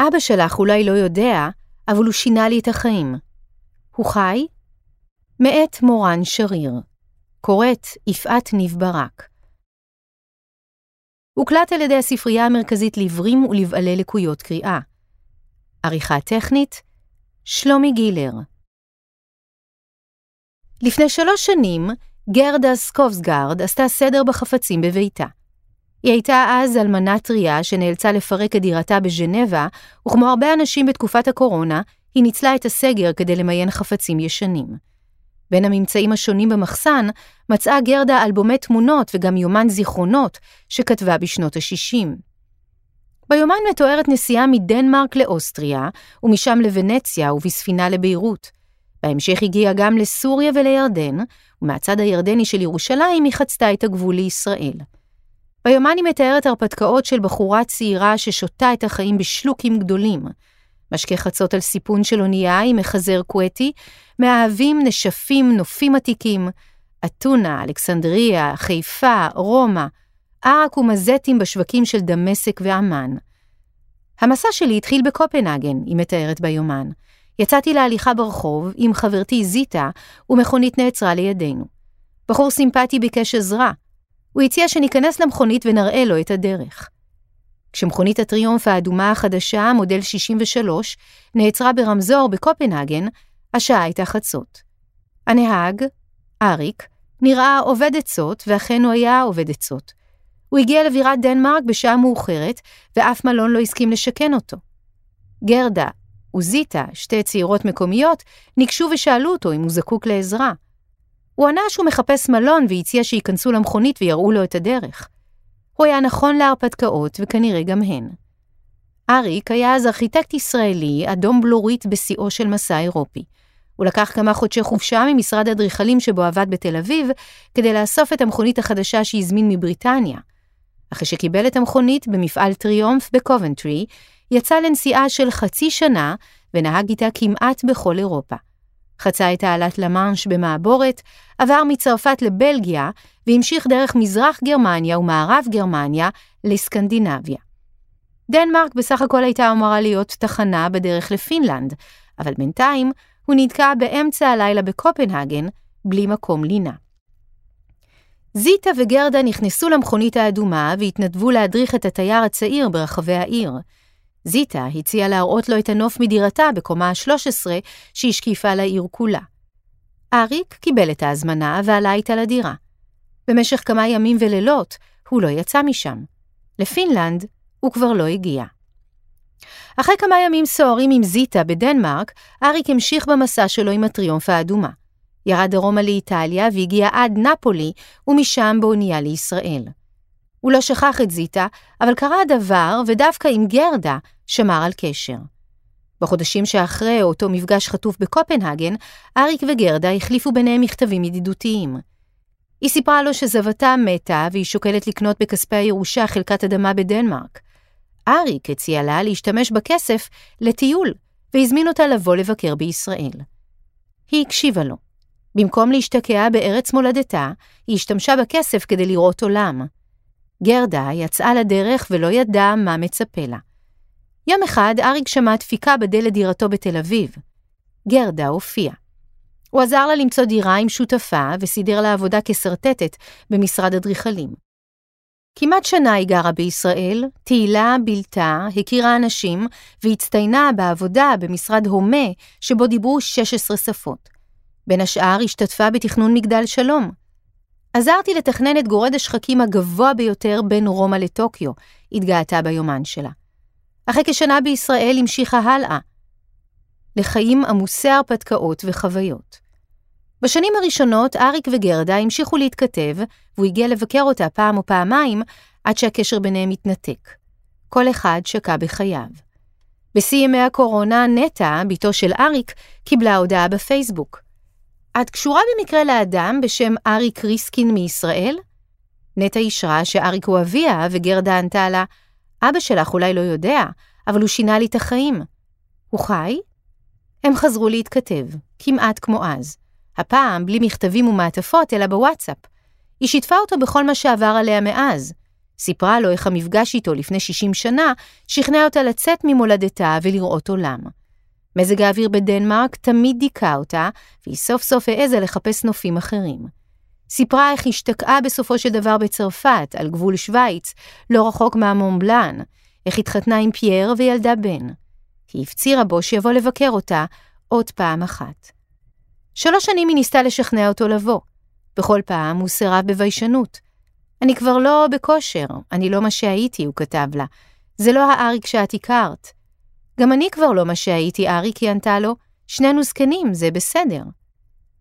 אבא שלך אולי לא יודע, אבל הוא שינה לי את החיים. הוא חי? מאת מורן שריר. קוראת יפעת ניב ברק. הוקלט על ידי הספרייה המרכזית לעיוורים ולבעלי לקויות קריאה. עריכה טכנית, שלומי גילר. לפני שלוש שנים, גרדה סקובסגרד עשתה סדר בחפצים בביתה. היא הייתה אז אלמנה טריה שנאלצה לפרק את דירתה בז'נבה, וכמו הרבה אנשים בתקופת הקורונה, היא ניצלה את הסגר כדי למיין חפצים ישנים. בין הממצאים השונים במחסן, מצאה גרדה אלבומי תמונות וגם יומן זיכרונות שכתבה בשנות ה-60. ביומן מתוארת נסיעה מדנמרק לאוסטריה, ומשם לוונציה ובספינה לביירות. בהמשך הגיעה גם לסוריה ולירדן, ומהצד הירדני של ירושלים היא חצתה את הגבול לישראל. ביומן היא מתארת הרפתקאות של בחורה צעירה ששותה את החיים בשלוקים גדולים. משקה חצות על סיפון של אונייה עם מחזר קווטי, מאהבים, נשפים, נופים עתיקים, אתונה, אלכסנדריה, חיפה, רומא, ערק ומזטים בשווקים של דמשק ועמאן. המסע שלי התחיל בקופנהגן, היא מתארת ביומן. יצאתי להליכה ברחוב עם חברתי זיטה, ומכונית נעצרה לידינו. בחור סימפטי ביקש עזרה. הוא הציע שניכנס למכונית ונראה לו את הדרך. כשמכונית הטריומף האדומה החדשה, מודל 63, נעצרה ברמזור בקופנהגן, השעה הייתה חצות. הנהג, אריק, נראה עובד עצות, ואכן הוא היה עובד עצות. הוא הגיע לבירת דנמרק בשעה מאוחרת, ואף מלון לא הסכים לשכן אותו. גרדה וזיטה, שתי צעירות מקומיות, ניגשו ושאלו אותו אם הוא זקוק לעזרה. הוא ענה שהוא מחפש מלון והציע שייכנסו למכונית ויראו לו את הדרך. הוא היה נכון להרפתקאות, וכנראה גם הן. אריק היה אז ארכיטקט ישראלי, אדום בלורית בשיאו של מסע אירופי. הוא לקח כמה חודשי חופשה ממשרד אדריכלים שבו עבד בתל אביב, כדי לאסוף את המכונית החדשה שהזמין מבריטניה. אחרי שקיבל את המכונית במפעל טריומף בקובנטרי, יצא לנסיעה של חצי שנה ונהג איתה כמעט בכל אירופה. חצה את תעלת למאנש במעבורת, עבר מצרפת לבלגיה והמשיך דרך מזרח גרמניה ומערב גרמניה לסקנדינביה. דנמרק בסך הכל הייתה אמורה להיות תחנה בדרך לפינלנד, אבל בינתיים הוא נתקע באמצע הלילה בקופנהגן בלי מקום לינה. זיטה וגרדה נכנסו למכונית האדומה והתנדבו להדריך את התייר הצעיר ברחבי העיר. זיטה הציעה להראות לו את הנוף מדירתה בקומה ה-13 שהשקיפה לעיר כולה. אריק קיבל את ההזמנה ועלה איתה לדירה. במשך כמה ימים ולילות הוא לא יצא משם. לפינלנד הוא כבר לא הגיע. אחרי כמה ימים סוערים עם זיטה בדנמרק, אריק המשיך במסע שלו עם הטריומף האדומה. ירד דרומה לאיטליה והגיע עד נפולי, ומשם באונייה לישראל. הוא לא שכח את זיטה, אבל קרה הדבר, ודווקא עם גרדה שמר על קשר. בחודשים שאחרי אותו מפגש חטוף בקופנהגן, אריק וגרדה החליפו ביניהם מכתבים ידידותיים. היא סיפרה לו שזוותה מתה והיא שוקלת לקנות בכספי הירושה חלקת אדמה בדנמרק. אריק הציע לה להשתמש בכסף לטיול, והזמין אותה לבוא לבקר בישראל. היא הקשיבה לו. במקום להשתקע בארץ מולדתה, היא השתמשה בכסף כדי לראות עולם. גרדה יצאה לדרך ולא ידעה מה מצפה לה. יום אחד אריק שמע דפיקה בדלת דירתו בתל אביב. גרדה הופיעה. הוא עזר לה למצוא דירה עם שותפה וסידר לה עבודה כשרטטת במשרד אדריכלים. כמעט שנה היא גרה בישראל, תהילה, בילתה, הכירה אנשים והצטיינה בעבודה במשרד הומה שבו דיברו 16 שפות. בין השאר השתתפה בתכנון מגדל שלום. עזרתי לתכנן את גורד השחקים הגבוה ביותר בין רומא לטוקיו, התגאתה ביומן שלה. אחרי כשנה בישראל המשיכה הלאה, לחיים עמוסי הרפתקאות וחוויות. בשנים הראשונות אריק וגרדה המשיכו להתכתב, והוא הגיע לבקר אותה פעם או פעמיים, עד שהקשר ביניהם התנתק. כל אחד שקע בחייו. בשיא ימי הקורונה, נטע, בתו של אריק, קיבלה הודעה בפייסבוק. את קשורה במקרה לאדם בשם אריק ריסקין מישראל? נטע אישרה שאריק הוא אביה, וגרדה ענתה לה, אבא שלך אולי לא יודע, אבל הוא שינה לי את החיים. הוא חי? הם חזרו להתכתב, כמעט כמו אז. הפעם בלי מכתבים ומעטפות, אלא בוואטסאפ. היא שיתפה אותו בכל מה שעבר עליה מאז. סיפרה לו איך המפגש איתו לפני 60 שנה שכנע אותה לצאת ממולדתה ולראות עולם. מזג האוויר בדנמרק תמיד דיכא אותה, והיא סוף סוף העזה לחפש נופים אחרים. סיפרה איך השתקעה בסופו של דבר בצרפת, על גבול שווייץ, לא רחוק מהמונבלן, איך התחתנה עם פייר וילדה בן. היא הפצירה בו שיבוא לבקר אותה עוד פעם אחת. שלוש שנים היא ניסתה לשכנע אותו לבוא. בכל פעם הוא סירב בביישנות. אני כבר לא בכושר, אני לא מה שהייתי, הוא כתב לה. זה לא האריק שאת הכרת. גם אני כבר לא מה שהייתי, אריק, היא ענתה לו. שנינו זקנים, זה בסדר.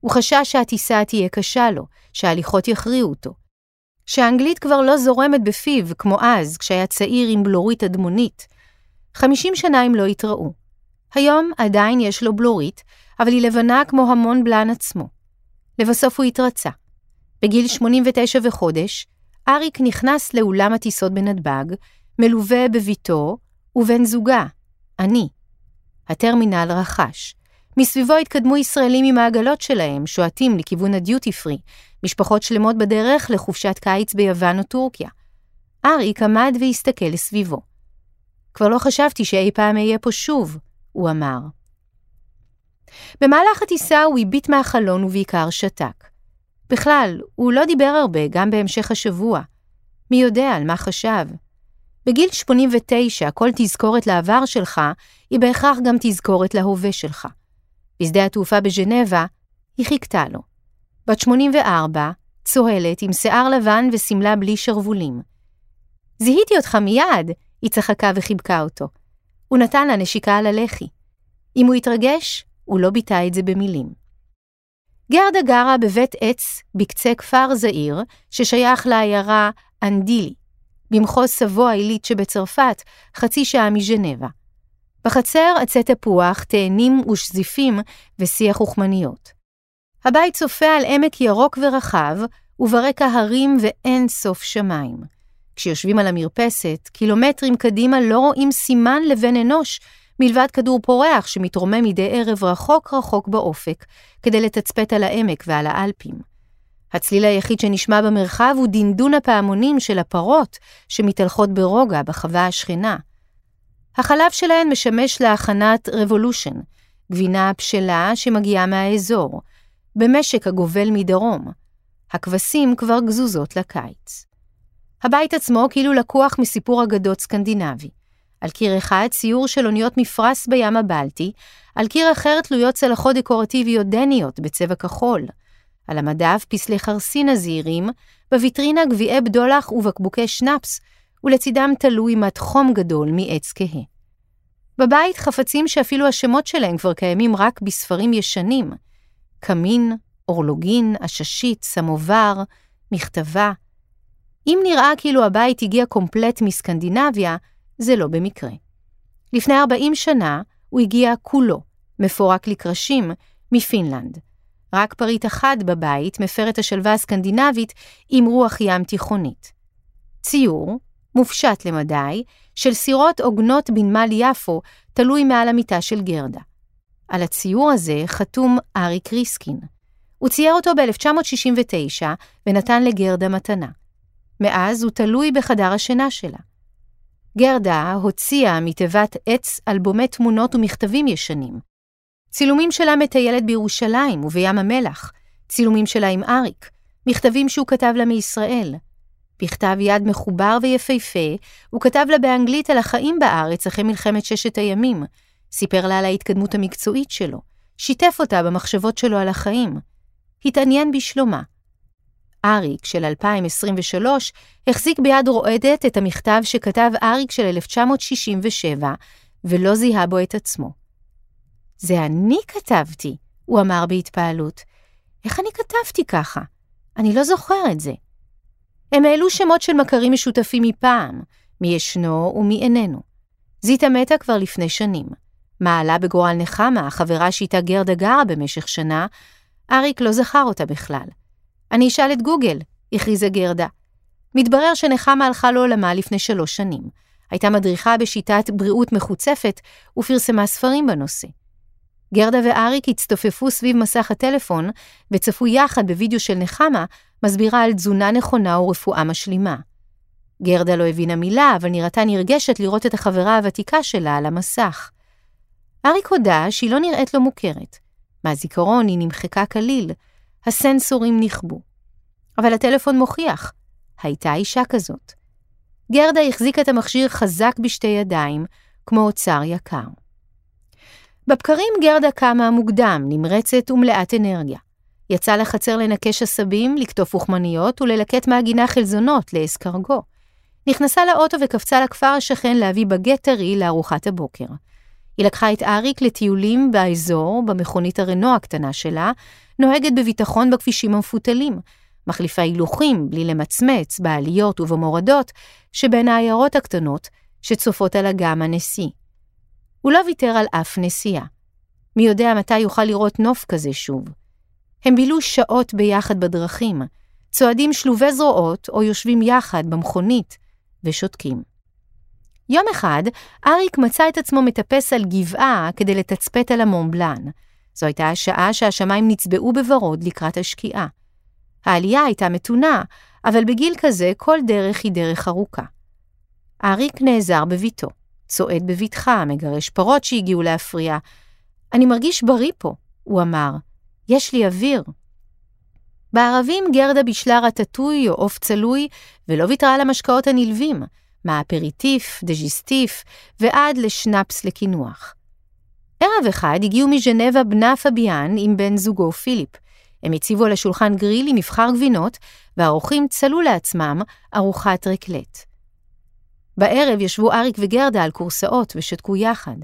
הוא חשש שהטיסה תהיה קשה לו, שההליכות יכריעו אותו. שהאנגלית כבר לא זורמת בפיו, כמו אז, כשהיה צעיר עם בלורית אדמונית. חמישים שנה הם לא התראו. היום עדיין יש לו בלורית, אבל היא לבנה כמו המון בלן עצמו. לבסוף הוא התרצה. בגיל 89 וחודש, אריק נכנס לאולם הטיסות בנתב"ג, מלווה בביתו ובן זוגה, אני. הטרמינל רכש. מסביבו התקדמו ישראלים עם העגלות שלהם, שועטים לכיוון הדיוטי פרי, משפחות שלמות בדרך לחופשת קיץ ביוון או טורקיה. אריק עמד והסתכל לסביבו. כבר לא חשבתי שאי פעם אהיה פה שוב, הוא אמר. במהלך הטיסה הוא הביט מהחלון ובעיקר שתק. בכלל, הוא לא דיבר הרבה גם בהמשך השבוע. מי יודע על מה חשב. בגיל 89 כל תזכורת לעבר שלך היא בהכרח גם תזכורת להווה שלך. בשדה התעופה בז'נבה היא חיכתה לו. בת 84, צוהלת, עם שיער לבן ושמלה בלי שרוולים. זיהיתי אותך מיד, היא צחקה וחיבקה אותו. הוא נתן לה נשיקה על הלחי. אם הוא התרגש, הוא לא ביטא את זה במילים. גרדה גרה בבית עץ בקצה כפר זעיר, ששייך לעיירה אנדילי, במחוז סבו העילית שבצרפת, חצי שעה מז'נבה. בחצר עצי תפוח, תאנים ושזיפים ושיח וחמניות. הבית צופה על עמק ירוק ורחב, וברקע הרים ואין סוף שמיים. כשיושבים על המרפסת, קילומטרים קדימה לא רואים סימן לבן אנוש, מלבד כדור פורח שמתרומם מדי ערב רחוק רחוק באופק, כדי לתצפת על העמק ועל האלפים. הצליל היחיד שנשמע במרחב הוא דינדון הפעמונים של הפרות שמתהלכות ברוגע בחווה השכנה. החלב שלהן משמש להכנת רבולושן, גבינה בשלה שמגיעה מהאזור, במשק הגובל מדרום. הכבשים כבר גזוזות לקיץ. הבית עצמו כאילו לקוח מסיפור אגדות סקנדינבי. על קיר אחד ציור של אוניות מפרש בים הבלטי, על קיר אחר תלויות צלחות דקורטיביות דניות בצבע כחול. על המדף פסלי חרסינה זעירים, בוויטרינה גביעי בדולח ובקבוקי שנאפס, ולצידם תלוי מד חום גדול מעץ כהה. בבית חפצים שאפילו השמות שלהם כבר קיימים רק בספרים ישנים. קמין, אורלוגין, עששית, סמובר, מכתבה. אם נראה כאילו הבית הגיע קומפלט מסקנדינביה, זה לא במקרה. לפני 40 שנה הוא הגיע כולו, מפורק לקרשים, מפינלנד. רק פריט אחד בבית מפר את השלווה הסקנדינבית עם רוח ים תיכונית. ציור, מופשט למדי, של סירות עוגנות בנמל יפו, תלוי מעל המיטה של גרדה. על הציור הזה חתום אריק ריסקין. הוא צייר אותו ב-1969 ונתן לגרדה מתנה. מאז הוא תלוי בחדר השינה שלה. גרדה הוציאה מתיבת עץ אלבומי תמונות ומכתבים ישנים. צילומים שלה מטיילת בירושלים ובים המלח, צילומים שלה עם אריק, מכתבים שהוא כתב לה מישראל. בכתב יד מחובר ויפהפה, הוא כתב לה באנגלית על החיים בארץ אחרי מלחמת ששת הימים, סיפר לה על ההתקדמות המקצועית שלו, שיתף אותה במחשבות שלו על החיים. התעניין בשלומה. אריק של 2023 החזיק ביד רועדת את המכתב שכתב אריק של 1967, ולא זיהה בו את עצמו. זה אני כתבתי, הוא אמר בהתפעלות. איך אני כתבתי ככה? אני לא זוכר את זה. הם העלו שמות של מכרים משותפים מפעם, מי ישנו ומי איננו. זיתה מתה כבר לפני שנים. מעלה בגורל נחמה, החברה שאיתה גרדה גרה במשך שנה, אריק לא זכר אותה בכלל. אני אשאל את גוגל, הכריזה גרדה. מתברר שנחמה הלכה לעולמה לפני שלוש שנים. הייתה מדריכה בשיטת בריאות מחוצפת ופרסמה ספרים בנושא. גרדה ואריק הצטופפו סביב מסך הטלפון וצפו יחד בווידאו של נחמה, מסבירה על תזונה נכונה ורפואה משלימה. גרדה לא הבינה מילה, אבל נראתה נרגשת לראות את החברה הוותיקה שלה על המסך. אריק הודה שהיא לא נראית לו מוכרת. מהזיכרון היא נמחקה כליל, הסנסורים נכבו. אבל הטלפון מוכיח, הייתה אישה כזאת. גרדה החזיקה את המכשיר חזק בשתי ידיים, כמו אוצר יקר. בבקרים גרדה קמה מוקדם, נמרצת ומלאת אנרגיה. יצאה לחצר לנקש עשבים, לקטוף אוכמניות וללקט מהגינה חלזונות לאסקרגו. נכנסה לאוטו וקפצה לכפר השכן להביא בגט טרי לארוחת הבוקר. היא לקחה את אריק לטיולים באזור, במכונית הרנו הקטנה שלה, נוהגת בביטחון בכבישים המפותלים, מחליפה הילוכים בלי למצמץ בעליות ובמורדות שבין העיירות הקטנות שצופות על אגם הנשיא. הוא לא ויתר על אף נסיעה. מי יודע מתי יוכל לראות נוף כזה שוב. הם בילו שעות ביחד בדרכים, צועדים שלובי זרועות או יושבים יחד במכונית ושותקים. יום אחד, אריק מצא את עצמו מטפס על גבעה כדי לתצפת על המונבלן. זו הייתה השעה שהשמיים נצבעו בוורוד לקראת השקיעה. העלייה הייתה מתונה, אבל בגיל כזה כל דרך היא דרך ארוכה. אריק נעזר בביתו, צועד בבטחה, מגרש פרות שהגיעו להפריע. אני מרגיש בריא פה, הוא אמר. יש לי אוויר. בערבים גרדה בישלה רטטוי או עוף צלוי, ולא ויתרה על המשקאות הנלווים, מהאפריטיף, דז'יסטיף, ועד לשנפס לקינוח. ערב אחד הגיעו מז'נבה בנה פביאן עם בן זוגו פיליפ. הם הציבו על השולחן גריל עם מבחר גבינות, והאורחים צלו לעצמם ארוחת רקלט. בערב ישבו אריק וגרדה על כורסאות ושתקו יחד.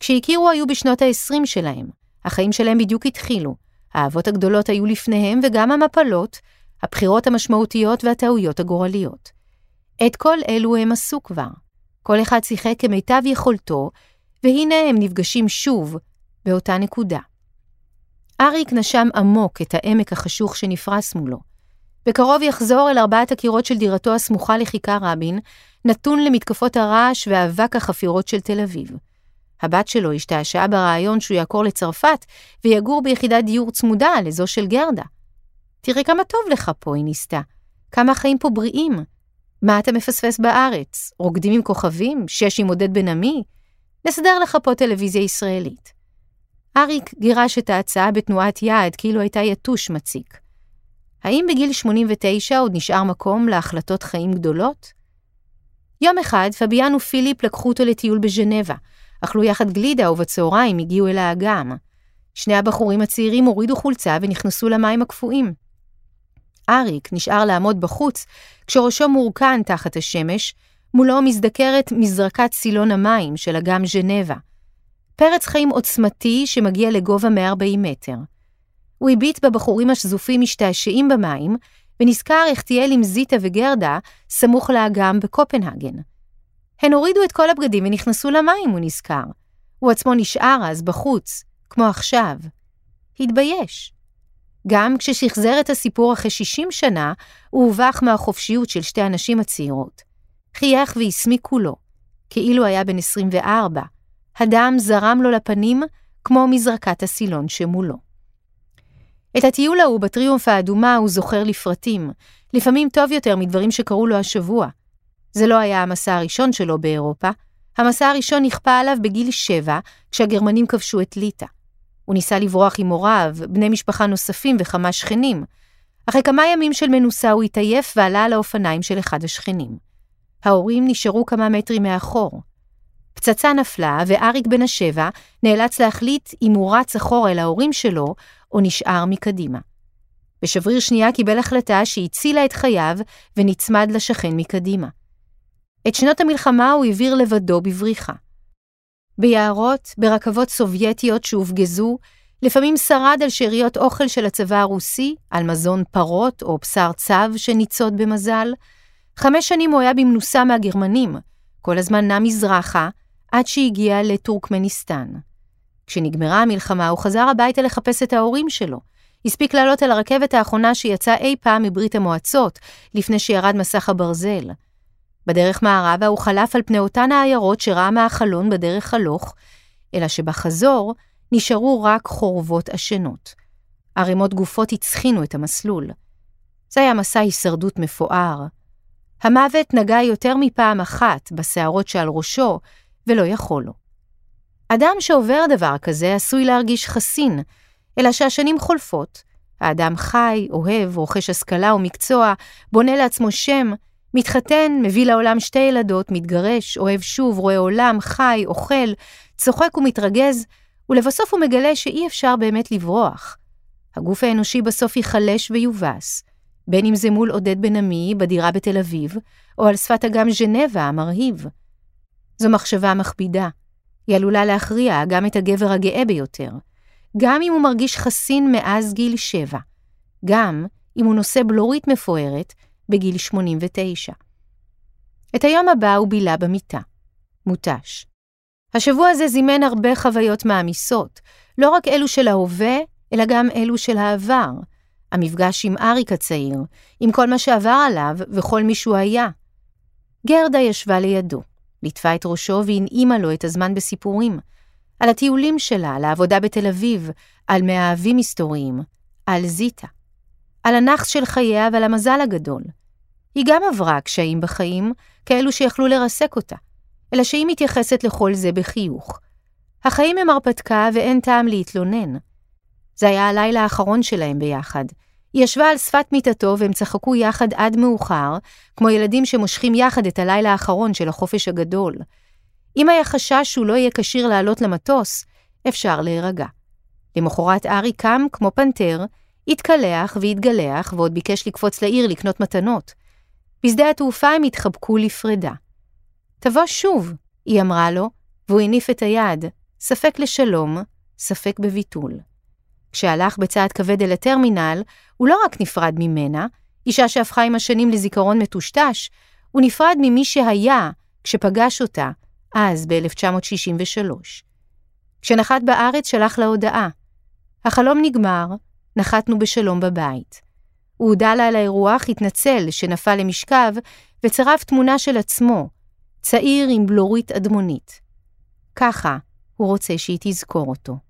כשהכירו היו בשנות ה-20 שלהם, החיים שלהם בדיוק התחילו, האהבות הגדולות היו לפניהם וגם המפלות, הבחירות המשמעותיות והטעויות הגורליות. את כל אלו הם עשו כבר. כל אחד שיחק כמיטב יכולתו, והנה הם נפגשים שוב באותה נקודה. אריק נשם עמוק את העמק החשוך שנפרס מולו. בקרוב יחזור אל ארבעת הקירות של דירתו הסמוכה לכיכר רבין, נתון למתקפות הרעש ואבק החפירות של תל אביב. הבת שלו השתעשעה ברעיון שהוא יעקור לצרפת ויגור ביחידת דיור צמודה לזו של גרדה. תראה כמה טוב לך פה, היא ניסתה. כמה החיים פה בריאים. מה אתה מפספס בארץ? רוקדים עם כוכבים? שש עם עודד בן עמי? נסדר לך פה טלוויזיה ישראלית. אריק גירש את ההצעה בתנועת יד כאילו הייתה יתוש מציק. האם בגיל 89 עוד נשאר מקום להחלטות חיים גדולות? יום אחד פביאן ופיליפ לקחו אותו לטיול בז'נבה, אכלו יחד גלידה ובצהריים הגיעו אל האגם. שני הבחורים הצעירים הורידו חולצה ונכנסו למים הקפואים. אריק נשאר לעמוד בחוץ, כשראשו מורכן תחת השמש, מולו מזדקרת מזרקת סילון המים של אגם ז'נבה. פרץ חיים עוצמתי שמגיע לגובה 140 מטר. הוא הביט בבחורים השזופים משתעשעים במים, ונזכר איך תהיה עם זיטה וגרדה סמוך לאגם בקופנהגן. הן הורידו את כל הבגדים ונכנסו למים, הוא נזכר. הוא עצמו נשאר אז בחוץ, כמו עכשיו. התבייש. גם כששחזר את הסיפור אחרי 60 שנה, הוא הובך מהחופשיות של שתי הנשים הצעירות. חייך והסמיק כולו, כאילו היה בן 24. הדם זרם לו לפנים כמו מזרקת הסילון שמולו. את הטיול ההוא בטריומף האדומה הוא זוכר לפרטים, לפעמים טוב יותר מדברים שקרו לו השבוע. זה לא היה המסע הראשון שלו באירופה, המסע הראשון נכפה עליו בגיל שבע, כשהגרמנים כבשו את ליטא. הוא ניסה לברוח עם הוריו, בני משפחה נוספים וכמה שכנים. אחרי כמה ימים של מנוסה הוא התעייף ועלה על האופניים של אחד השכנים. ההורים נשארו כמה מטרים מאחור. פצצה נפלה, ואריק בן השבע נאלץ להחליט אם הוא רץ אחורה אל ההורים שלו, או נשאר מקדימה. בשבריר שנייה קיבל החלטה שהצילה את חייו ונצמד לשכן מקדימה. את שנות המלחמה הוא העביר לבדו בבריחה. ביערות, ברכבות סובייטיות שהופגזו, לפעמים שרד על שאריות אוכל של הצבא הרוסי, על מזון פרות או בשר צב שניצוד במזל. חמש שנים הוא היה במנוסה מהגרמנים, כל הזמן נע מזרחה, עד שהגיע לטורקמניסטן. כשנגמרה המלחמה הוא חזר הביתה לחפש את ההורים שלו. הספיק לעלות על הרכבת האחרונה שיצאה אי פעם מברית המועצות, לפני שירד מסך הברזל. בדרך מערבה הוא חלף על פני אותן העיירות שראה מהחלון בדרך הלוך, אלא שבחזור נשארו רק חורבות עשנות. ערימות גופות הצחינו את המסלול. זה היה מסע הישרדות מפואר. המוות נגע יותר מפעם אחת בשערות שעל ראשו, ולא יכול לו. אדם שעובר דבר כזה עשוי להרגיש חסין, אלא שהשנים חולפות. האדם חי, אוהב, רוכש השכלה ומקצוע, בונה לעצמו שם, מתחתן, מביא לעולם שתי ילדות, מתגרש, אוהב שוב, רואה עולם, חי, אוכל, צוחק ומתרגז, ולבסוף הוא מגלה שאי אפשר באמת לברוח. הגוף האנושי בסוף ייחלש ויובס, בין אם זה מול עודד בן עמי בדירה בתל אביב, או על שפת אגם ז'נבה המרהיב. זו מחשבה מכבידה. היא עלולה להכריע גם את הגבר הגאה ביותר, גם אם הוא מרגיש חסין מאז גיל שבע, גם אם הוא נושא בלורית מפוארת בגיל 89. את היום הבא הוא בילה במיטה. מותש. השבוע הזה זימן הרבה חוויות מעמיסות, לא רק אלו של ההווה, אלא גם אלו של העבר. המפגש עם אריק הצעיר, עם כל מה שעבר עליו וכל מי שהוא היה. גרדה ישבה לידו, ליטפה את ראשו והנעימה לו את הזמן בסיפורים. על הטיולים שלה, על העבודה בתל אביב, על מאהבים היסטוריים, על זיטה. על הנאחס של חייה ועל המזל הגדול. היא גם עברה קשיים בחיים, כאלו שיכלו לרסק אותה, אלא שהיא מתייחסת לכל זה בחיוך. החיים הם הרפתקה ואין טעם להתלונן. זה היה הלילה האחרון שלהם ביחד. היא ישבה על שפת מיטתו והם צחקו יחד עד מאוחר, כמו ילדים שמושכים יחד את הלילה האחרון של החופש הגדול. אם היה חשש שהוא לא יהיה כשיר לעלות למטוס, אפשר להירגע. למחרת ארי קם כמו פנתר, התקלח והתגלח ועוד ביקש לקפוץ לעיר לקנות מתנות. בשדה התעופה הם התחבקו לפרידה. תבוא שוב, היא אמרה לו, והוא הניף את היד, ספק לשלום, ספק בביטול. כשהלך בצעד כבד אל הטרמינל, הוא לא רק נפרד ממנה, אישה שהפכה עם השנים לזיכרון מטושטש, הוא נפרד ממי שהיה כשפגש אותה, אז ב-1963. כשנחת בארץ שלח לה הודעה. החלום נגמר, נחתנו בשלום בבית. הוא הודע לה על האירוח, התנצל שנפל למשכב, וצירף תמונה של עצמו, צעיר עם בלורית אדמונית. ככה הוא רוצה שהיא תזכור אותו.